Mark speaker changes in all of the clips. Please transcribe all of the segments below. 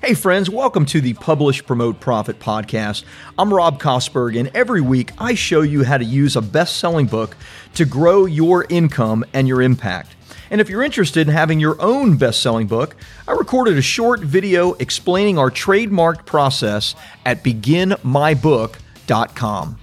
Speaker 1: Hey, friends, welcome to the Publish, Promote, Profit podcast. I'm Rob Kosberg, and every week I show you how to use a best selling book to grow your income and your impact. And if you're interested in having your own best selling book, I recorded a short video explaining our trademarked process at beginmybook.com.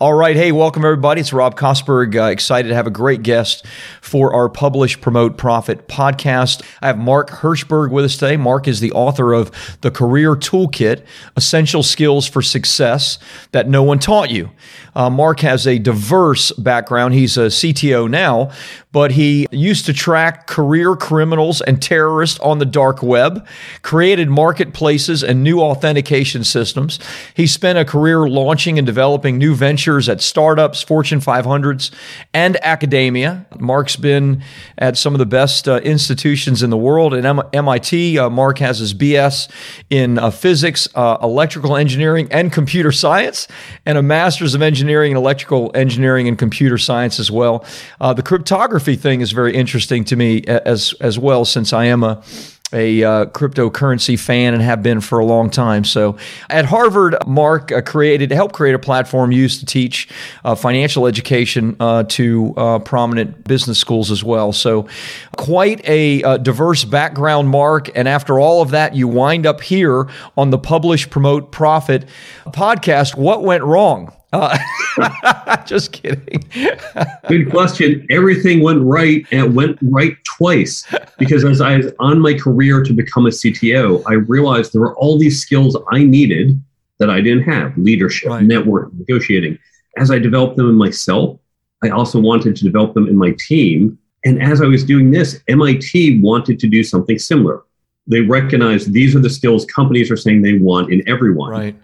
Speaker 1: All right. Hey, welcome everybody. It's Rob Kosberg. Uh, excited to have a great guest for our Publish, Promote, Profit podcast. I have Mark Herschberg with us today. Mark is the author of The Career Toolkit Essential Skills for Success That No One Taught You. Uh, Mark has a diverse background. He's a CTO now, but he used to track career criminals and terrorists on the dark web, created marketplaces and new authentication systems. He spent a career launching and developing new ventures at startups, Fortune 500s, and academia. Mark's been at some of the best uh, institutions in the world. At M- MIT, uh, Mark has his BS in uh, physics, uh, electrical engineering, and computer science, and a master's of engineering and electrical engineering and computer science as well. Uh, the cryptography cryptography thing is very interesting to me as as well, since I am a a uh, cryptocurrency fan and have been for a long time. So at Harvard, Mark uh, created helped create a platform used to teach uh, financial education uh, to uh, prominent business schools as well. So quite a uh, diverse background, Mark. And after all of that, you wind up here on the Publish, Promote, Profit podcast. What went wrong? Uh, just kidding.
Speaker 2: Good question. Everything went right and it went right twice because as I was on my career to become a CTO, I realized there were all these skills I needed that I didn't have leadership, right. network, negotiating. As I developed them in myself, I also wanted to develop them in my team. And as I was doing this, MIT wanted to do something similar. They recognized these are the skills companies are saying they want in everyone.
Speaker 1: Right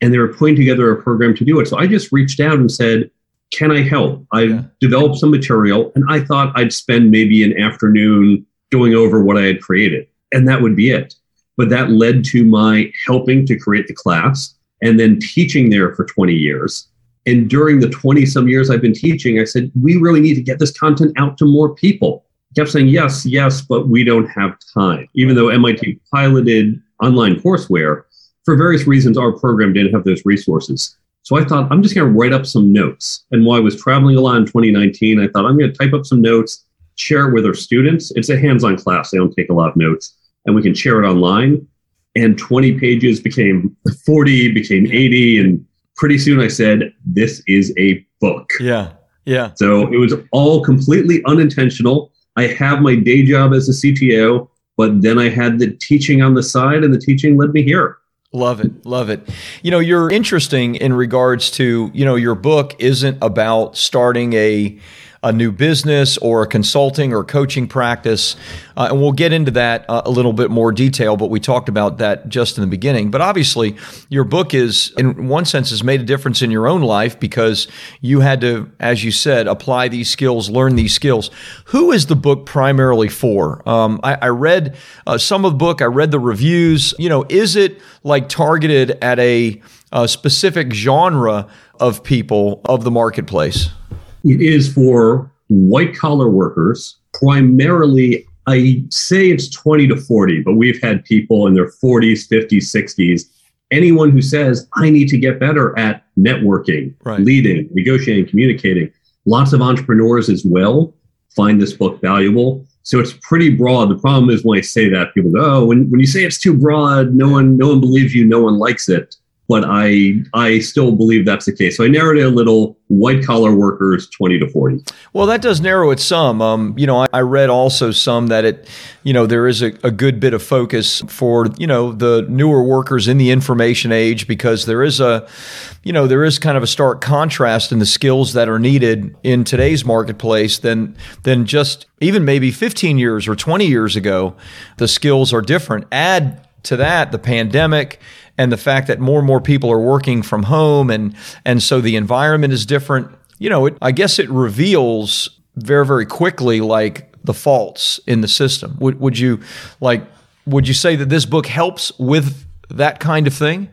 Speaker 2: and they were putting together a program to do it. So I just reached out and said, Can I help? I yeah. developed some material and I thought I'd spend maybe an afternoon going over what I had created, and that would be it. But that led to my helping to create the class and then teaching there for 20 years. And during the 20 some years I've been teaching, I said, We really need to get this content out to more people. I kept saying, Yes, yes, but we don't have time. Even though MIT piloted online courseware, for various reasons, our program didn't have those resources. So I thought, I'm just going to write up some notes. And while I was traveling a lot in 2019, I thought, I'm going to type up some notes, share it with our students. It's a hands on class, they don't take a lot of notes, and we can share it online. And 20 pages became 40, became 80. And pretty soon I said, This is a book.
Speaker 1: Yeah. Yeah.
Speaker 2: So it was all completely unintentional. I have my day job as a CTO, but then I had the teaching on the side, and the teaching led me here.
Speaker 1: Love it. Love it. You know, you're interesting in regards to, you know, your book isn't about starting a a new business or a consulting or coaching practice. Uh, and we'll get into that uh, a little bit more detail, but we talked about that just in the beginning. But obviously, your book is, in one sense, has made a difference in your own life because you had to, as you said, apply these skills, learn these skills. Who is the book primarily for? Um, I, I, read uh, some of the book, I read the reviews. You know, is it like targeted at a, a specific genre of people of the marketplace?
Speaker 2: It is for white collar workers, primarily. I say it's 20 to 40, but we've had people in their 40s, 50s, 60s. Anyone who says, I need to get better at networking, right. leading, negotiating, communicating. Lots of entrepreneurs as well find this book valuable. So it's pretty broad. The problem is when I say that, people go, oh, when, when you say it's too broad, no one no one believes you, no one likes it but I I still believe that's the case. So I narrowed it a little. White collar workers, twenty to forty.
Speaker 1: Well, that does narrow it some. Um, you know, I, I, read also some that it, you know, there is a, a, good bit of focus for you know the newer workers in the information age because there is a, you know, there is kind of a stark contrast in the skills that are needed in today's marketplace than than just even maybe fifteen years or twenty years ago. The skills are different. Add to that the pandemic and the fact that more and more people are working from home and and so the environment is different you know it, i guess it reveals very very quickly like the faults in the system. Would, would you like would you say that this book helps with that kind of thing?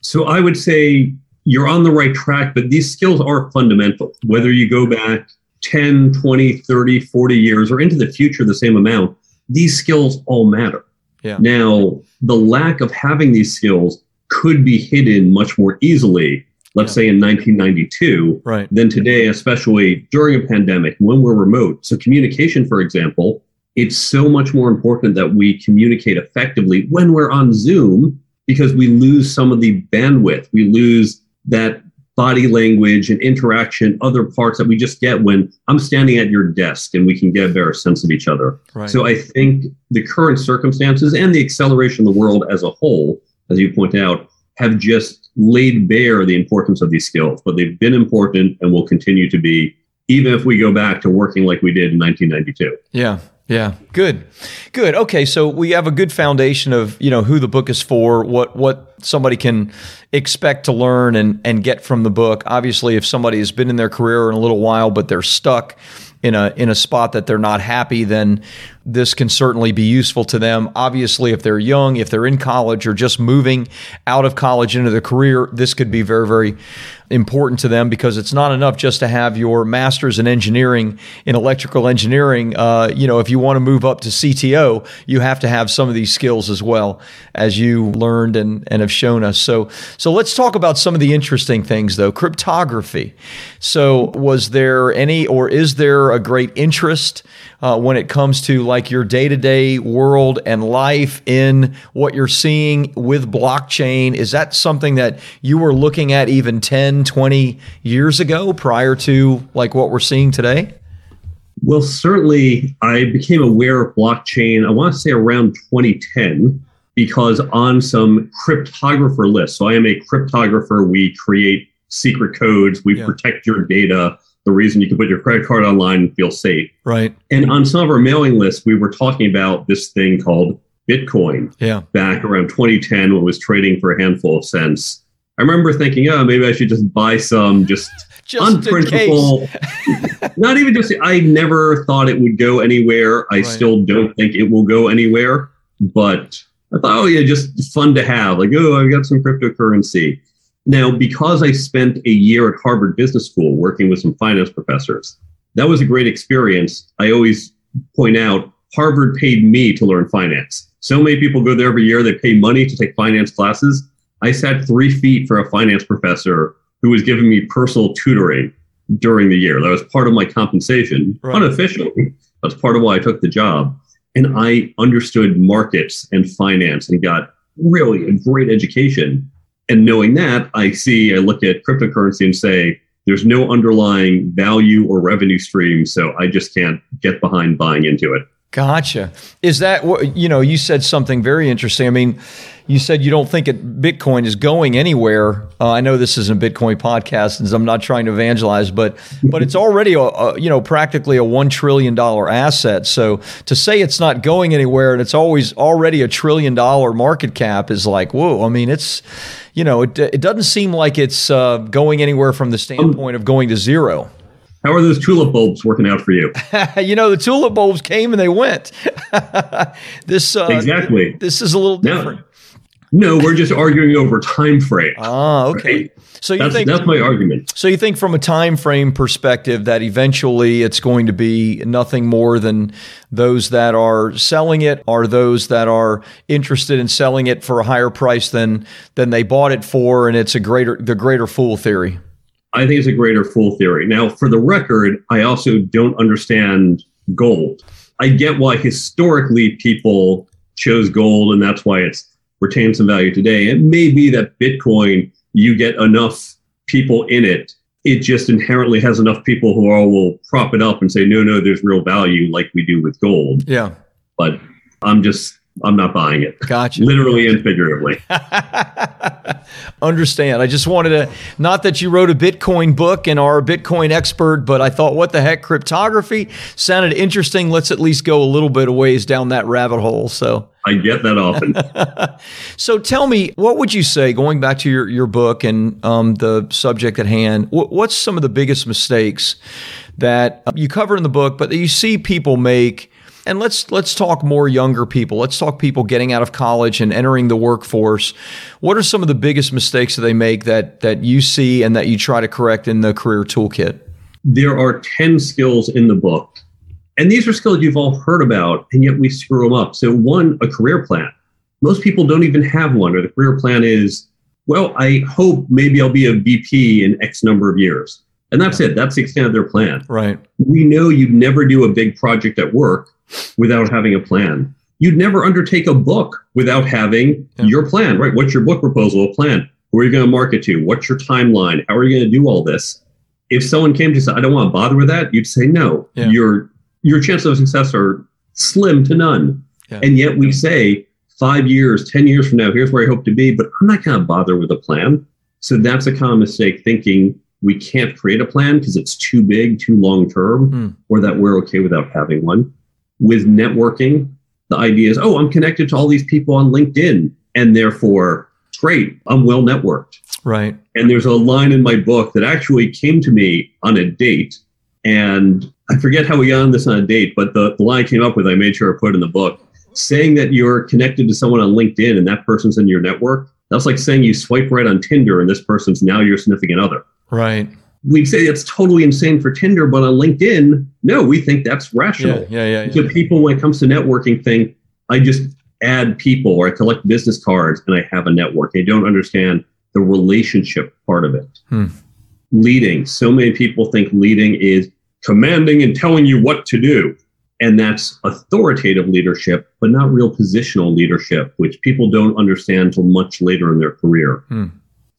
Speaker 2: So i would say you're on the right track but these skills are fundamental. Whether you go back 10 20 30 40 years or into the future the same amount these skills all matter.
Speaker 1: Yeah.
Speaker 2: Now, the lack of having these skills could be hidden much more easily, let's
Speaker 1: Yeah.
Speaker 2: say in 1992,
Speaker 1: Right.
Speaker 2: than today, especially during a pandemic when we're remote. So, communication, for example, it's so much more important that we communicate effectively when we're on Zoom because we lose some of the bandwidth. We lose that body language and interaction, other parts that we just get when I'm standing at your desk and we can get a better sense of each other.
Speaker 1: Right.
Speaker 2: So I think the current circumstances and the acceleration of the world as a whole, as you point out, have just laid bare the importance of these skills, but they've been important and will continue to be, even if we go back to working like we did in 1992.
Speaker 1: Yeah. Yeah. Good. Good. Okay. So we have a good foundation of, you know, who the book is for, what what somebody can expect to learn and and get from the book. Obviously, if somebody has been in their career in a little while but they're stuck in a in a spot that they're not happy, then this can certainly be useful to them. Obviously, if they're young, if they're in college or just moving out of college into the career, this could be very very important to them because it's not enough just to have your master's in engineering in electrical engineering. Uh, you know, if you want to move up to CTO, you have to have some of these skills as well, as you learned and, and have shown us. So, so let's talk about some of the interesting things though. Cryptography. So, was there any or is there a great interest uh, when it comes to like your day to day world and life in what you're seeing with blockchain? Is that something that you were looking at even 10, 20 years ago prior to like what we're seeing today?
Speaker 2: Well, certainly I became aware of blockchain, I want to say around 2010, because on some cryptographer list. so I am a cryptographer, we create secret codes, we
Speaker 1: Yeah.
Speaker 2: protect your data, the reason you can put your credit card online and feel safe.
Speaker 1: Right.
Speaker 2: And on some of our mailing lists, we were talking about this thing called Bitcoin
Speaker 1: Yeah.
Speaker 2: back around 2010 when it was trading for a handful of cents. I remember thinking, oh, maybe I should just buy some just
Speaker 1: Just
Speaker 2: on
Speaker 1: in case.
Speaker 2: principle. Not even just, I never thought it would go anywhere. I
Speaker 1: Right.
Speaker 2: still don't think it will go anywhere. But I thought, oh, yeah, just fun to have. Like, oh, I've got some cryptocurrency. Now, because I spent a year at Harvard Business School working with some finance professors, that was a great experience. I always point out Harvard paid me to learn finance. So many people go there every year, they pay money to take finance classes. I sat three feet for a finance professor who was giving me personal tutoring during the year. That was part of my compensation,
Speaker 1: Right.
Speaker 2: unofficially. That's part of why I took the job. And I understood markets and finance and got really a great education. And knowing that, I see, I look at cryptocurrency and say, there's no underlying value or revenue stream. So I just can't get behind buying into it.
Speaker 1: Gotcha. Is that what you know? You said something very interesting. I mean, you said you don't think it, Bitcoin is going anywhere. Uh, I know this isn't Bitcoin podcast, and I'm not trying to evangelize, but but it's already a, a you know practically a one trillion dollar asset. So to say it's not going anywhere and it's always already a trillion dollar market cap is like whoa. I mean, it's you know it it doesn't seem like it's uh, going anywhere from the standpoint of going to zero.
Speaker 2: How are those tulip bulbs working out for you?
Speaker 1: you know, the tulip bulbs came and they went. this uh,
Speaker 2: Exactly.
Speaker 1: This is a little
Speaker 2: No.
Speaker 1: different.
Speaker 2: No, we're just arguing over time frame.
Speaker 1: Ah, okay.
Speaker 2: Right.
Speaker 1: So you
Speaker 2: That's,
Speaker 1: think
Speaker 2: that's my argument.
Speaker 1: so you think from a time frame perspective that eventually it's going to be nothing more than those that are selling it are those that are interested in selling it for a higher price than than they bought it for and it's a greater the greater fool theory.
Speaker 2: I think it's a greater fool theory. Now, for the record, I also don't understand gold. I get why historically people chose gold, and that's why it's retained some value today. It may be that Bitcoin, you get enough people in it, it just inherently has enough people who all will prop it up and say, no, no, there's real value, like we do with gold.
Speaker 1: Yeah.
Speaker 2: But I'm just, I'm not buying it,
Speaker 1: Gotcha.
Speaker 2: literally and figuratively.
Speaker 1: Understand. I just wanted to, not that you wrote a Bitcoin book and are a Bitcoin expert, but I thought, what the heck, cryptography sounded interesting. Let's at least go a little bit of ways down that rabbit hole. So,
Speaker 2: I get that often.
Speaker 1: so tell me, what would you say, going back to your, your book and um, the subject at hand, wh- what's some of the biggest mistakes that uh, you cover in the book, but that you see people make? And let's let's talk more younger people. Let's talk people getting out of college and entering the workforce. What are some of the biggest mistakes that they make that that you see and that you try to correct in the career toolkit?
Speaker 2: there are 10 skills in the book. And these are skills you've all heard about, and yet we screw them up. So, one, a career plan. most people don't even have one, or the career plan is, well, I hope maybe I'll be a VP in X number of years. And that's it. That's the extent of their plan.
Speaker 1: Right.
Speaker 2: We know you'd never do a big project at work without having a plan. You'd never undertake a book without having yeah. your plan, right? What's your book proposal, a plan? Who are you going to market to? What's your timeline? How are you going to do all this? If someone came to you say, I don't want to bother with that, you'd say no. Yeah. Your your chances of success are slim to none. Yeah. And yet we say five years, 10 years from now, here's where I hope to be, but I'm not going to bother with a plan. So that's a common mistake thinking we can't create a plan because it's too big, too long term, mm. or that we're okay without having one. With networking, the idea is, oh, I'm connected to all these people on LinkedIn, and therefore, great, I'm well networked.
Speaker 1: Right.
Speaker 2: And there's a line in my book that actually came to me on a date. And I forget how we got on this on a date, but the, the line I came up with, I made sure I put in the book saying that you're connected to someone on LinkedIn and that person's in your network, that's like saying you swipe right on Tinder and this person's now your significant other.
Speaker 1: Right.
Speaker 2: We'd say it's totally insane for Tinder, but on LinkedIn, no, we think that's rational.
Speaker 1: Yeah, yeah, yeah.
Speaker 2: So people, when it comes to networking, think I just add people or I collect business cards and I have a network. They don't understand the relationship part of it. Hmm. Leading. So many people think leading is commanding and telling you what to do. And that's authoritative leadership, but not real positional leadership, which people don't understand until much later in their career. Hmm.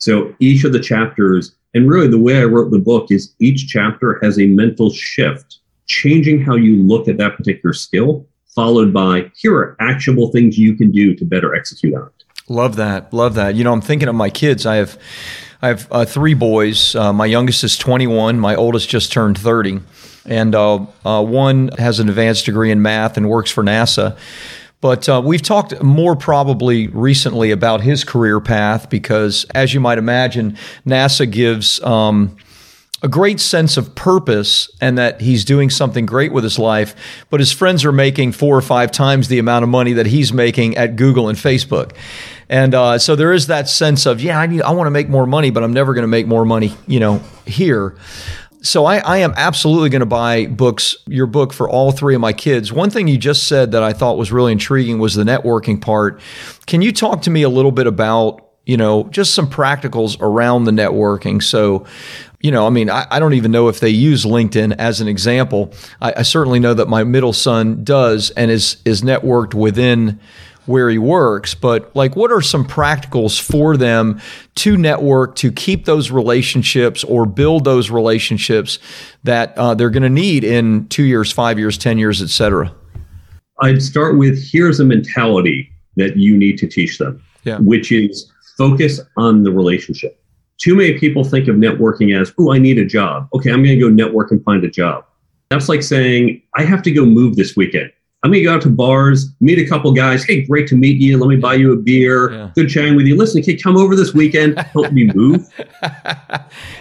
Speaker 2: So each of the chapters, and really the way I wrote the book is each chapter has a mental shift, changing how you look at that particular skill, followed by here are actionable things you can do to better execute on it.
Speaker 1: Love that. Love that. You know, I'm thinking of my kids. I have I have uh, three boys. Uh, my youngest is 21. My oldest just turned 30 and uh, uh, one has an advanced degree in math and works for NASA. But uh, we've talked more probably recently about his career path because, as you might imagine, NASA gives um, a great sense of purpose and that he's doing something great with his life. But his friends are making four or five times the amount of money that he's making at Google and Facebook. And uh, so there is that sense of, yeah, I need, I want to make more money, but I'm never going to make more money, you know, here. So I, I am absolutely going to buy books, your book for all three of my kids. One thing you just said that I thought was really intriguing was the networking part. Can you talk to me a little bit about, you know, just some practicals around the networking? So, you know, I mean, I, I, don't even know if they use LinkedIn as an example. I, I certainly know that my middle son does and is is networked within where he works, but like what are some practicals for them to network, to keep those relationships or build those relationships that uh, they're going to need in two years, five years, 10 years, et cetera?
Speaker 2: I'd start with here's a mentality that you need to teach them, yeah. which is focus on the relationship. Too many people think of networking as, oh, I need a job. Okay, I'm going to go network and find a job. That's like saying, I have to go move this weekend. I'm going to go out to bars, meet a couple guys. Hey, great to meet you. Let me buy you a beer. Yeah. Good chatting with you. Listen, can you come over this weekend? Help me move.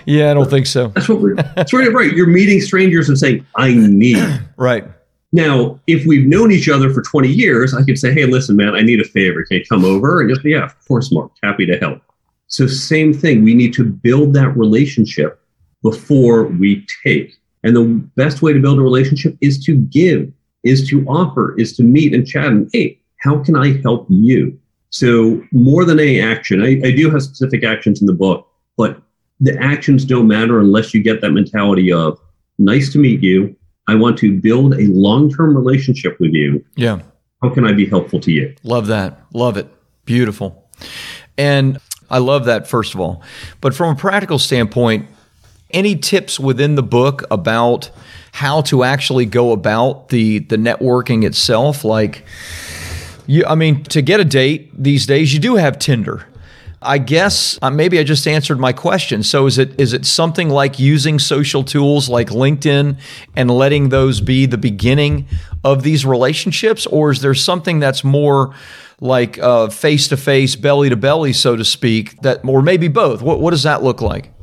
Speaker 1: yeah, I don't think so.
Speaker 2: That's what we're. That's right. Right. You're meeting strangers and saying, "I need."
Speaker 1: right.
Speaker 2: Now, if we've known each other for 20 years, I could say, "Hey, listen, man, I need a favor. Can you come over?" And just be, "Yeah, of course, Mark. Happy to help." So, same thing. We need to build that relationship before we take. And the best way to build a relationship is to give is to offer, is to meet and chat and, hey, how can I help you? So more than any action, I, I do have specific actions in the book, but the actions don't matter unless you get that mentality of nice to meet you. I want to build a long-term relationship with you.
Speaker 1: Yeah.
Speaker 2: How can I be helpful to you?
Speaker 1: Love that. Love it. Beautiful. And I love that, first of all. But from a practical standpoint, any tips within the book about how to actually go about the the networking itself. Like, you, I mean, to get a date these days, you do have Tinder. I guess uh, maybe I just answered my question. So is it is it something like using social tools like LinkedIn and letting those be the beginning of these relationships, or is there something that's more like face to face, belly to belly, so to speak, that or maybe both? What what does that look like?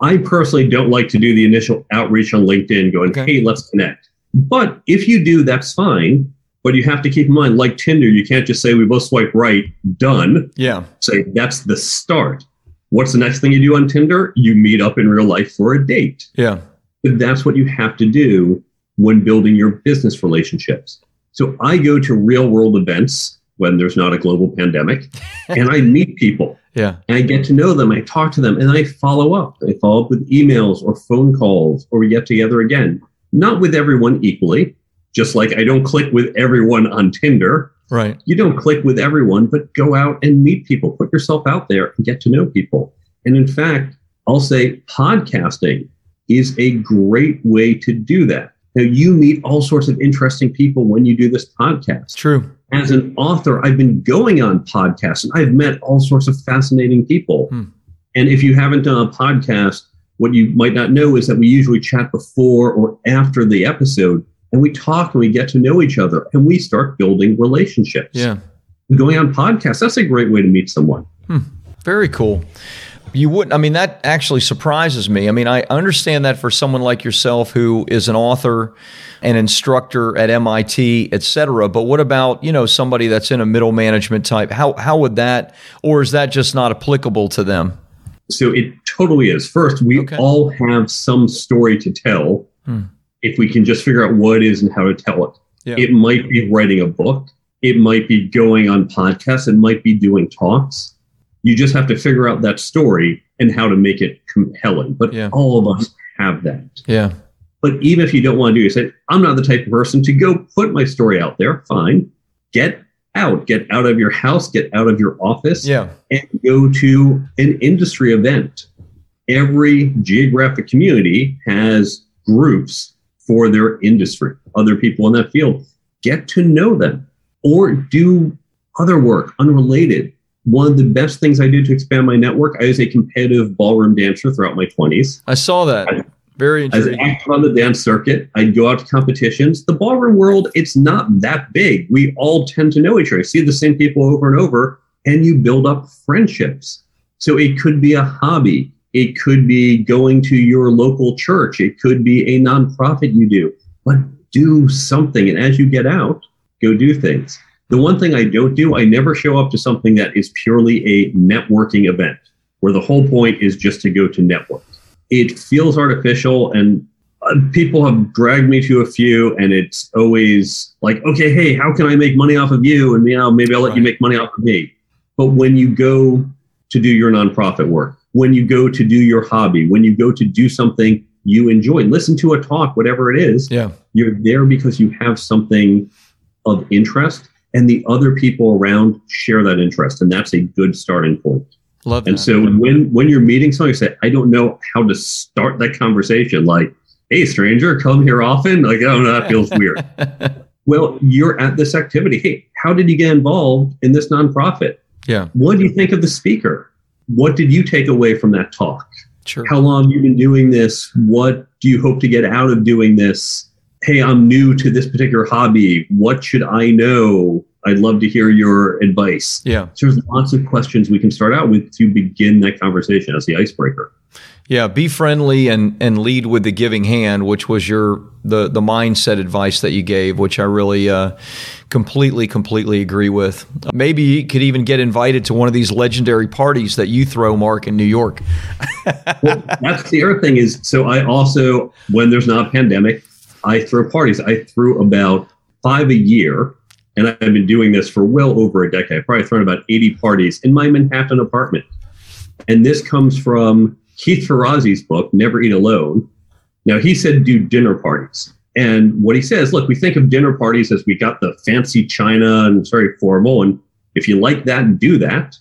Speaker 2: I personally don't like to do the initial outreach on LinkedIn going, okay. hey, let's connect. But if you do, that's fine. But you have to keep in mind, like Tinder, you can't just say we both swipe right, done.
Speaker 1: Yeah.
Speaker 2: Say that's the start. What's the next thing you do on Tinder? You meet up in real life for a date.
Speaker 1: Yeah.
Speaker 2: But that's what you have to do when building your business relationships. So I go to real world events when there's not a global pandemic, and I meet people.
Speaker 1: Yeah.
Speaker 2: And I get to know them. I talk to them and I follow up. I follow up with emails or phone calls or we get together again. Not with everyone equally, just like I don't click with everyone on Tinder.
Speaker 1: Right.
Speaker 2: You don't click with everyone, but go out and meet people. Put yourself out there and get to know people. And in fact, I'll say podcasting is a great way to do that. Now, you meet all sorts of interesting people when you do this podcast.
Speaker 1: True.
Speaker 2: As an author, I've been going on podcasts and I've met all sorts of fascinating people.
Speaker 1: Hmm.
Speaker 2: And if you haven't done a podcast, what you might not know is that we usually chat before or after the episode and we talk and we get to know each other and we start building relationships.
Speaker 1: Yeah.
Speaker 2: Going on podcasts, that's a great way to meet someone.
Speaker 1: Very cool. You wouldn't, I mean, that actually surprises me. I mean, I understand that for someone like yourself who is an author, an instructor at MIT, et cetera. But what about, you know, somebody that's in a middle management type? How, how would that, or is that just not applicable to them?
Speaker 2: So it totally is. First, we
Speaker 1: Okay.
Speaker 2: all have some story to tell
Speaker 1: Hmm.
Speaker 2: if we can just figure out what it is and how to tell it.
Speaker 1: Yeah.
Speaker 2: It might be writing a book, it might be going on podcasts, it might be doing talks. You just have to figure out that story and how to make it compelling. But
Speaker 1: Yeah.
Speaker 2: all of us have that.
Speaker 1: Yeah.
Speaker 2: But even if you don't want to do it, you say, I'm not the type of person to go put my story out there. Fine. Get out. Get out of your house, get out of your office
Speaker 1: Yeah.
Speaker 2: and go to an industry event. Every geographic community has groups for their industry, other people in that field. Get to know them or do other work unrelated. One of the best things I did to expand my network, I was a competitive ballroom dancer throughout my 20s.
Speaker 1: I saw that. Very interesting.
Speaker 2: I was active on the dance circuit. I'd go out to competitions. The ballroom world, it's not that big. We all tend to know each other. See the same people over and over, and you build up friendships. So it could be a hobby. It could be going to your local church. It could be a nonprofit you do. But do something. And as you get out, go do things. The one thing I don't do, I never show up to something that is purely a networking event where the whole point is just to go to network. It feels artificial and uh, people have dragged me to a few and it's always like, okay, hey, how can I make money off of you? And you know, maybe I'll let you make money off of me. But when you go to do your nonprofit work, when you go to do your hobby, when you go to do something you enjoy, listen to a talk, whatever it is,
Speaker 1: Yeah.
Speaker 2: you're there because you have something of interest and the other people around share that interest. And that's a good starting point.
Speaker 1: Love that.
Speaker 2: And so when when you're meeting someone, you say, I don't know how to start that conversation. Like, hey, stranger, come here often. Like, oh no, that feels weird. well, you're at this activity. Hey, how did you get involved in this nonprofit?
Speaker 1: yeah.
Speaker 2: What do you think of the speaker? What did you take away from that talk?
Speaker 1: Sure.
Speaker 2: How long have you been doing this? What do you hope to get out of doing this? Hey, I'm new to this particular hobby. What should I know? I'd love to hear your advice.
Speaker 1: Yeah.
Speaker 2: So there's lots of questions we can start out with to begin that conversation as the icebreaker.
Speaker 1: Yeah, be friendly and and lead with the giving hand, which was your the the mindset advice that you gave, which I really uh, completely completely agree with. Maybe you could even get invited to one of these legendary parties that you throw, Mark, in New York.
Speaker 2: well, that's the other thing is so I also when there's not a pandemic, I throw parties. I threw about five a year, and I've been doing this for well over a decade. I've probably thrown about 80 parties in my Manhattan apartment. And this comes from Keith Ferrazzi's book, Never Eat Alone. Now he said do dinner parties. And what he says, look, we think of dinner parties as we got the fancy china and it's very formal. And if you like that, do that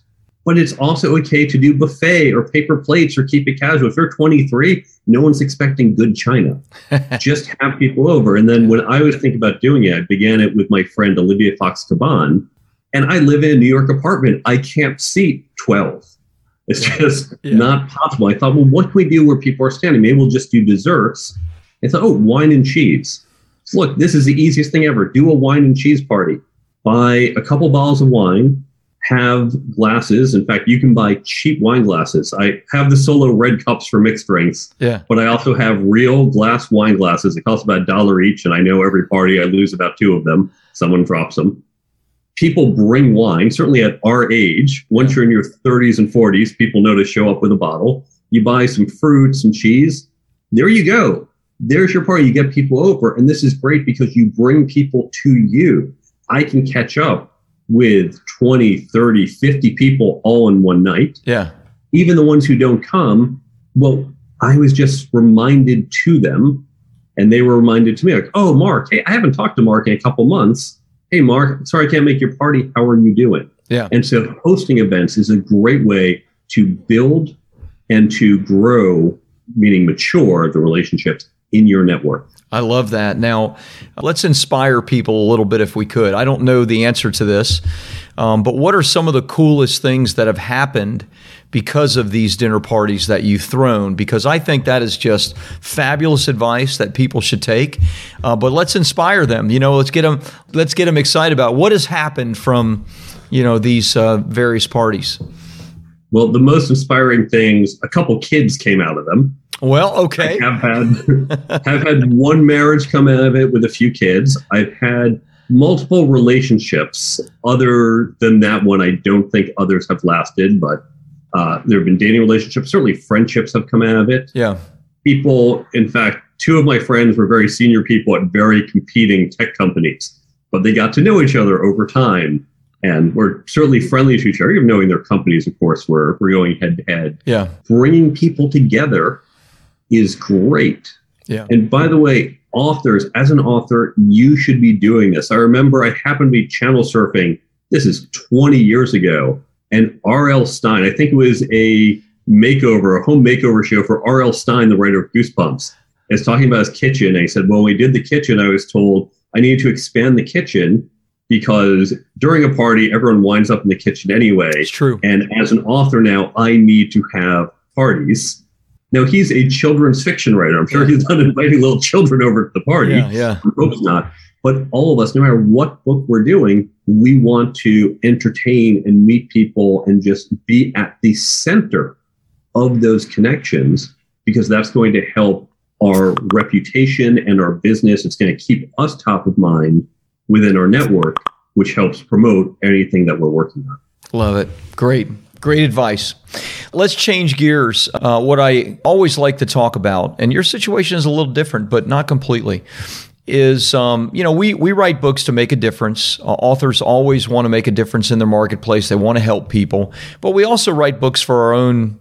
Speaker 2: but it's also okay to do buffet or paper plates or keep it casual. If you're 23, no one's expecting good china. Just have people over. And then when I was thinking about doing it, I began it with my friend Olivia Fox Cabane. And I live in a New York apartment. I can't seat 12. It's just
Speaker 1: Yeah.
Speaker 2: not possible. I thought, well, what can we do where people are standing? Maybe we'll just do desserts. I thought, oh, wine and cheese. So look, this is the easiest thing ever. Do a wine and cheese party. Buy a couple bottles of wine, have glasses. In fact, you can buy cheap wine glasses. I have the solo red cups for mixed drinks,
Speaker 1: Yeah.
Speaker 2: but I also have real glass wine glasses. It costs about a dollar each, and I know every party I lose about two of them. Someone drops them. People bring wine, certainly at our age. Once you're in your 30s and 40s, people know to show up with a bottle. You buy some fruit, some cheese. There you go. There's your party. You get people over. And this is great because you bring people to you. I can catch up with 20, 30, 50 people all in one night.
Speaker 1: Yeah.
Speaker 2: Even the ones who don't come, well, I was just reminded to them and they were reminded to me like, "Oh, Mark, hey, I haven't talked to Mark in a couple months. Hey, Mark, sorry I can't make your party. How are you doing?"
Speaker 1: Yeah.
Speaker 2: And so hosting events is a great way to build and to grow, meaning mature the relationships in your network.
Speaker 1: I love that. Now, let's inspire people a little bit if we could. I don't know the answer to this, um, but what are some of the coolest things that have happened because of these dinner parties that you've thrown? Because I think that is just fabulous advice that people should take. Uh, but let's inspire them. You know, let's get them. Let's get them excited about what has happened from, you know, these uh, various parties.
Speaker 2: Well, the most inspiring things, a couple kids came out of them.
Speaker 1: Well, okay.
Speaker 2: I have had have had one marriage come out of it with a few kids. I've had multiple relationships. Other than that one, I don't think others have lasted, but uh, there have been dating relationships. Certainly, friendships have come out of it.
Speaker 1: Yeah.
Speaker 2: People, in fact, two of my friends were very senior people at very competing tech companies, but they got to know each other over time and were certainly friendly to each other, even knowing their companies, of course, were, were going head to head.
Speaker 1: Yeah.
Speaker 2: Bringing people together is great.
Speaker 1: Yeah.
Speaker 2: And by the way, authors, as an author, you should be doing this. I remember I happened to be channel surfing. This is 20 years ago. And R.L. Stine, I think it was a makeover, a home makeover show for R.L. Stine, the writer of Goosebumps, is talking about his kitchen. And he said, Well, when we did the kitchen, I was told I needed to expand the kitchen because during a party, everyone winds up in the kitchen anyway.
Speaker 1: It's true.
Speaker 2: And as an author now, I need to have parties. Now he's a children's fiction writer. I'm sure he's not inviting little children over to the party.
Speaker 1: Yeah, yeah.
Speaker 2: I hope not. But all of us, no matter what book we're doing, we want to entertain and meet people and just be at the center of those connections because that's going to help our reputation and our business. It's going to keep us top of mind within our network, which helps promote anything that we're working on.
Speaker 1: Love it. Great. Great advice. Let's change gears. Uh, what I always like to talk about, and your situation is a little different, but not completely, is um, you know we we write books to make a difference. Uh, authors always want to make a difference in their marketplace. They want to help people, but we also write books for our own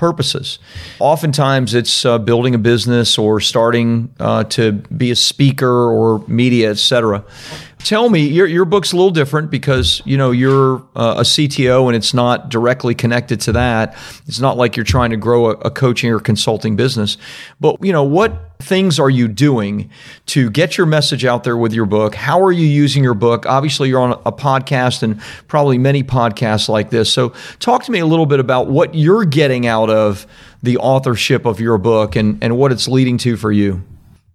Speaker 1: purposes. Oftentimes, it's uh, building a business or starting uh, to be a speaker or media, etc. Tell me, your your book's a little different because you know you're uh, a CTO and it's not directly connected to that. It's not like you're trying to grow a, a coaching or consulting business. But you know what things are you doing to get your message out there with your book? How are you using your book? Obviously, you're on a podcast and probably many podcasts like this. So, talk to me a little bit about what you're getting out of the authorship of your book and, and what it's leading to for you.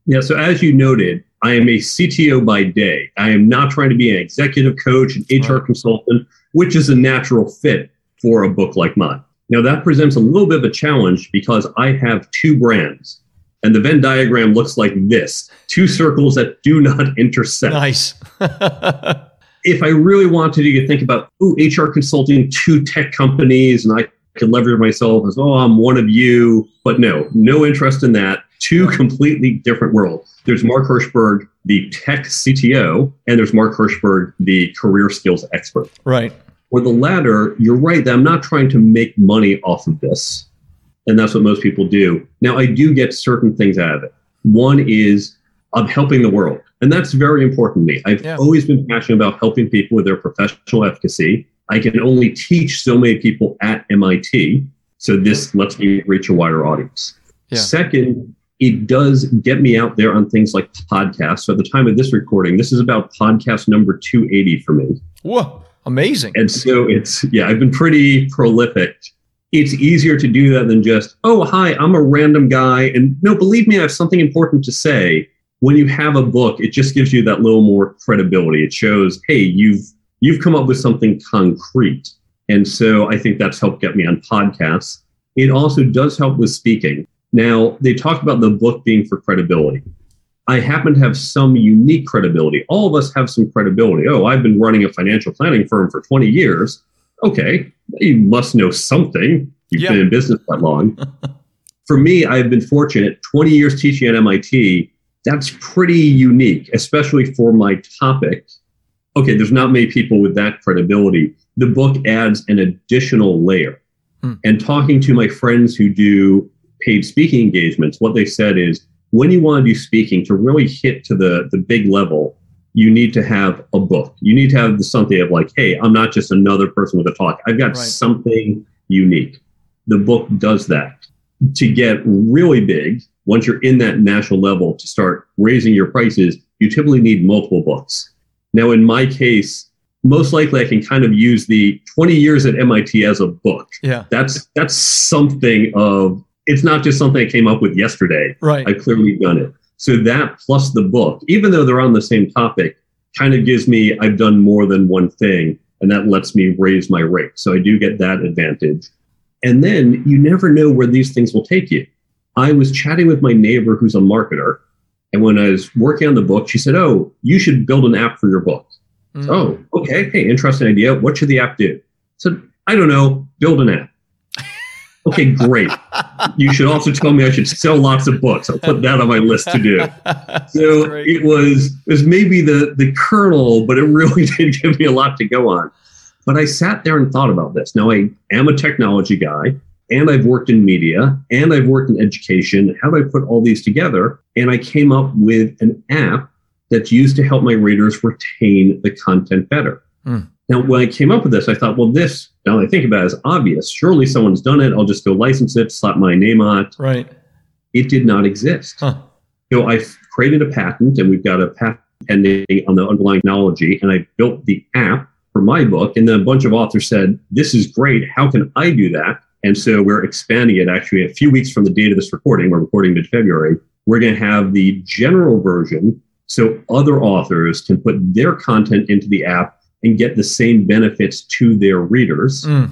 Speaker 2: Yeah, so as you noted, I am a CTO by day. I am not trying to be an executive coach, an HR right. consultant, which is a natural fit for a book like mine. Now, that presents a little bit of a challenge because I have two brands, and the Venn diagram looks like this two circles that do not intersect.
Speaker 1: Nice.
Speaker 2: if I really wanted to think about, ooh, HR consulting, two tech companies, and I could leverage myself as, oh, I'm one of you. But no, no interest in that. Two completely different worlds. There's Mark Herschberg, the tech CTO, and there's Mark Herschberg, the career skills expert.
Speaker 1: Right.
Speaker 2: For the latter, you're right that I'm not trying to make money off of this. And that's what most people do. Now, I do get certain things out of it. One is I'm helping the world. And that's very important to me. I've yeah. always been passionate about helping people with their professional efficacy. I can only teach so many people at MIT. So this lets me reach a wider audience. Yeah. Second, it does get me out there on things like podcasts. So at the time of this recording, this is about podcast number 280 for me.
Speaker 1: Whoa, amazing.
Speaker 2: And so it's, yeah, I've been pretty prolific. It's easier to do that than just, oh, hi, I'm a random guy. And no, believe me, I have something important to say. When you have a book, it just gives you that little more credibility. It shows, hey, you've you've come up with something concrete. And so I think that's helped get me on podcasts. It also does help with speaking. Now, they talk about the book being for credibility. I happen to have some unique credibility. All of us have some credibility. Oh, I've been running a financial planning firm for 20 years. Okay, you must know something. You've yep. been in business that long. for me, I've been fortunate 20 years teaching at MIT. That's pretty unique, especially for my topic okay, there's not many people with that credibility. The book adds an additional layer. Hmm. And talking to my friends who do paid speaking engagements, what they said is when you want to do speaking to really hit to the, the big level, you need to have a book. You need to have something of like, hey, I'm not just another person with a talk. I've got right. something unique. The book does that. To get really big, once you're in that national level, to start raising your prices, you typically need multiple books. Now, in my case, most likely I can kind of use the 20 years at MIT as a book.
Speaker 1: Yeah.
Speaker 2: That's that's something of it's not just something I came up with yesterday.
Speaker 1: Right.
Speaker 2: I've clearly done it. So that plus the book, even though they're on the same topic, kind of gives me I've done more than one thing and that lets me raise my rate. So I do get that advantage. And then you never know where these things will take you. I was chatting with my neighbor who's a marketer and when I was working on the book, she said, Oh, you should build an app for your book. Mm. Oh, okay. Hey, interesting idea. What should the app do? I said, I don't know, build an app. Okay, great. you should also tell me I should sell lots of books. I'll put that on my list to do. So it was it was maybe the the kernel, but it really did give me a lot to go on. But I sat there and thought about this. Now I am a technology guy and I've worked in media and I've worked in education. How do I put all these together? And I came up with an app that's used to help my readers retain the content better. Mm. Now, when I came up with this, I thought, well, this, now I think about it, is obvious. Surely someone's done it. I'll just go license it, slap my name on it.
Speaker 1: Right.
Speaker 2: It did not exist. Huh. So I created a patent, and we've got a patent pending on the underlying technology, and I built the app for my book. And then a bunch of authors said, this is great. How can I do that? And so we're expanding it actually a few weeks from the date of this recording. We're recording mid February. We're going to have the general version so other authors can put their content into the app and get the same benefits to their readers. Mm.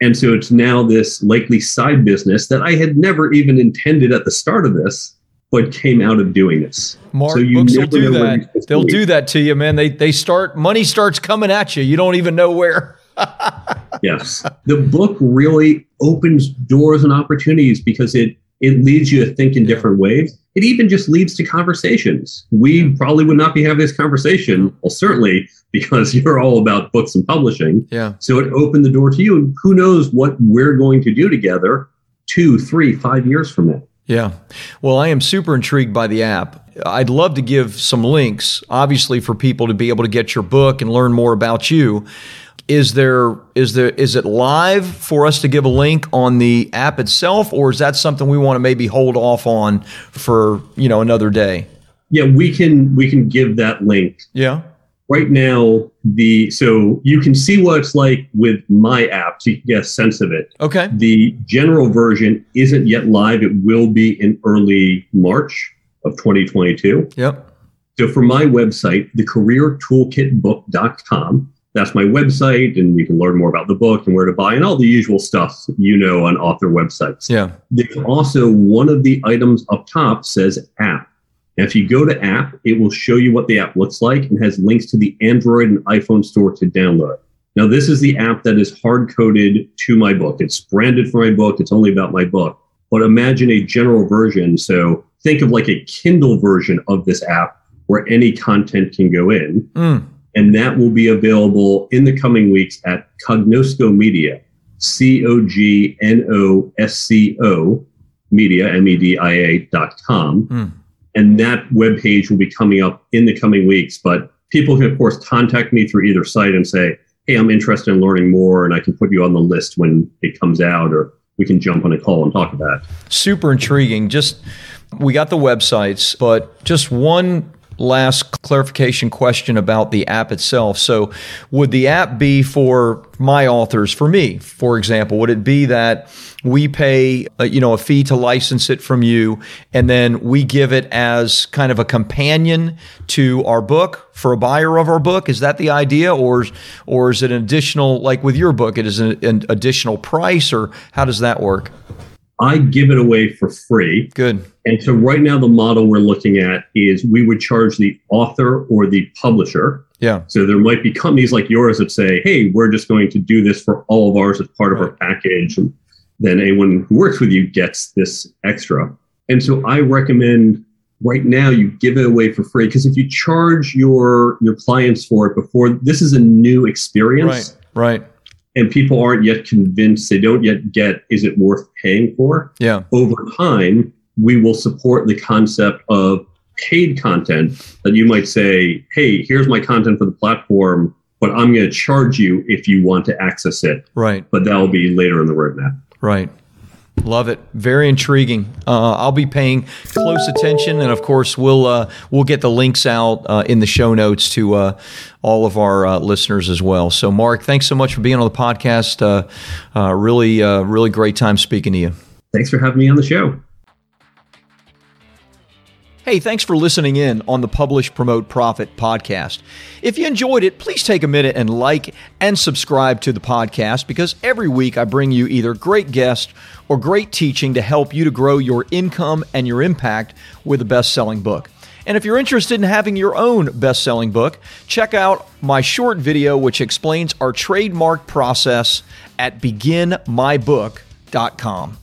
Speaker 2: And so it's now this likely side business that I had never even intended at the start of this, but came out of doing this.
Speaker 1: Mark, so books will do that. They'll do that to you, man. They they start money starts coming at you. You don't even know where.
Speaker 2: yes. The book really opens doors and opportunities because it it leads you to think in different ways. It even just leads to conversations. We probably would not be having this conversation, well, certainly because you're all about books and publishing.
Speaker 1: Yeah.
Speaker 2: So it opened the door to you. And who knows what we're going to do together two, three, five years from now.
Speaker 1: Yeah. Well, I am super intrigued by the app. I'd love to give some links, obviously, for people to be able to get your book and learn more about you is there is there is it live for us to give a link on the app itself or is that something we want to maybe hold off on for you know another day?
Speaker 2: Yeah we can we can give that link.
Speaker 1: Yeah.
Speaker 2: Right now the so you can see what it's like with my app so you can get a sense of it.
Speaker 1: Okay.
Speaker 2: The general version isn't yet live. It will be in early march of 2022
Speaker 1: yep.
Speaker 2: So for my website thecareertoolkitbook.com that's my website, and you can learn more about the book and where to buy and all the usual stuff you know on author websites.
Speaker 1: Yeah.
Speaker 2: There's also one of the items up top says app. Now, if you go to app, it will show you what the app looks like and has links to the Android and iPhone store to download. Now, this is the app that is hard coded to my book. It's branded for my book. It's only about my book. But imagine a general version. So think of like a Kindle version of this app where any content can go in. Mm and that will be available in the coming weeks at Cognosco Media, C O G N O S C O Media, M E D I A dot com. Mm. And that webpage will be coming up in the coming weeks. But people can, of course, contact me through either site and say, hey, I'm interested in learning more, and I can put you on the list when it comes out, or we can jump on a call and talk about it.
Speaker 1: Super intriguing. Just we got the websites, but just one last clarification question about the app itself. So, would the app be for my authors, for me, for example? Would it be that we pay, a, uh, you know, a fee to license it from you, and then we give it as kind of a companion to our book for a buyer of our book? Is that the idea, or or is it an additional, like with your book, it is an, an additional price, or how does that work?
Speaker 2: I give it away for free.
Speaker 1: Good.
Speaker 2: And so right now the model we're looking at is we would charge the author or the publisher.
Speaker 1: Yeah.
Speaker 2: So there might be companies like yours that say, "Hey, we're just going to do this for all of ours as part right. of our package." And then anyone who works with you gets this extra. And so I recommend right now you give it away for free because if you charge your your clients for it before this is a new experience
Speaker 1: right right
Speaker 2: and people aren't yet convinced they don't yet get is it worth paying for?
Speaker 1: Yeah.
Speaker 2: Over time we will support the concept of paid content that you might say hey here's my content for the platform but i'm going to charge you if you want to access it.
Speaker 1: Right.
Speaker 2: But that will be later in the roadmap.
Speaker 1: Right Love it. Very intriguing. Uh, I'll be paying close attention, and of course, we'll uh, we'll get the links out uh, in the show notes to uh, all of our uh, listeners as well. So, Mark, thanks so much for being on the podcast. Uh, really, really great time speaking to you.
Speaker 2: Thanks for having me on the show.
Speaker 1: Hey, thanks for listening in on the Publish, Promote, Profit podcast. If you enjoyed it, please take a minute and like and subscribe to the podcast because every week I bring you either great guests or great teaching to help you to grow your income and your impact with a best selling book. And if you're interested in having your own best selling book, check out my short video which explains our trademark process at beginmybook.com.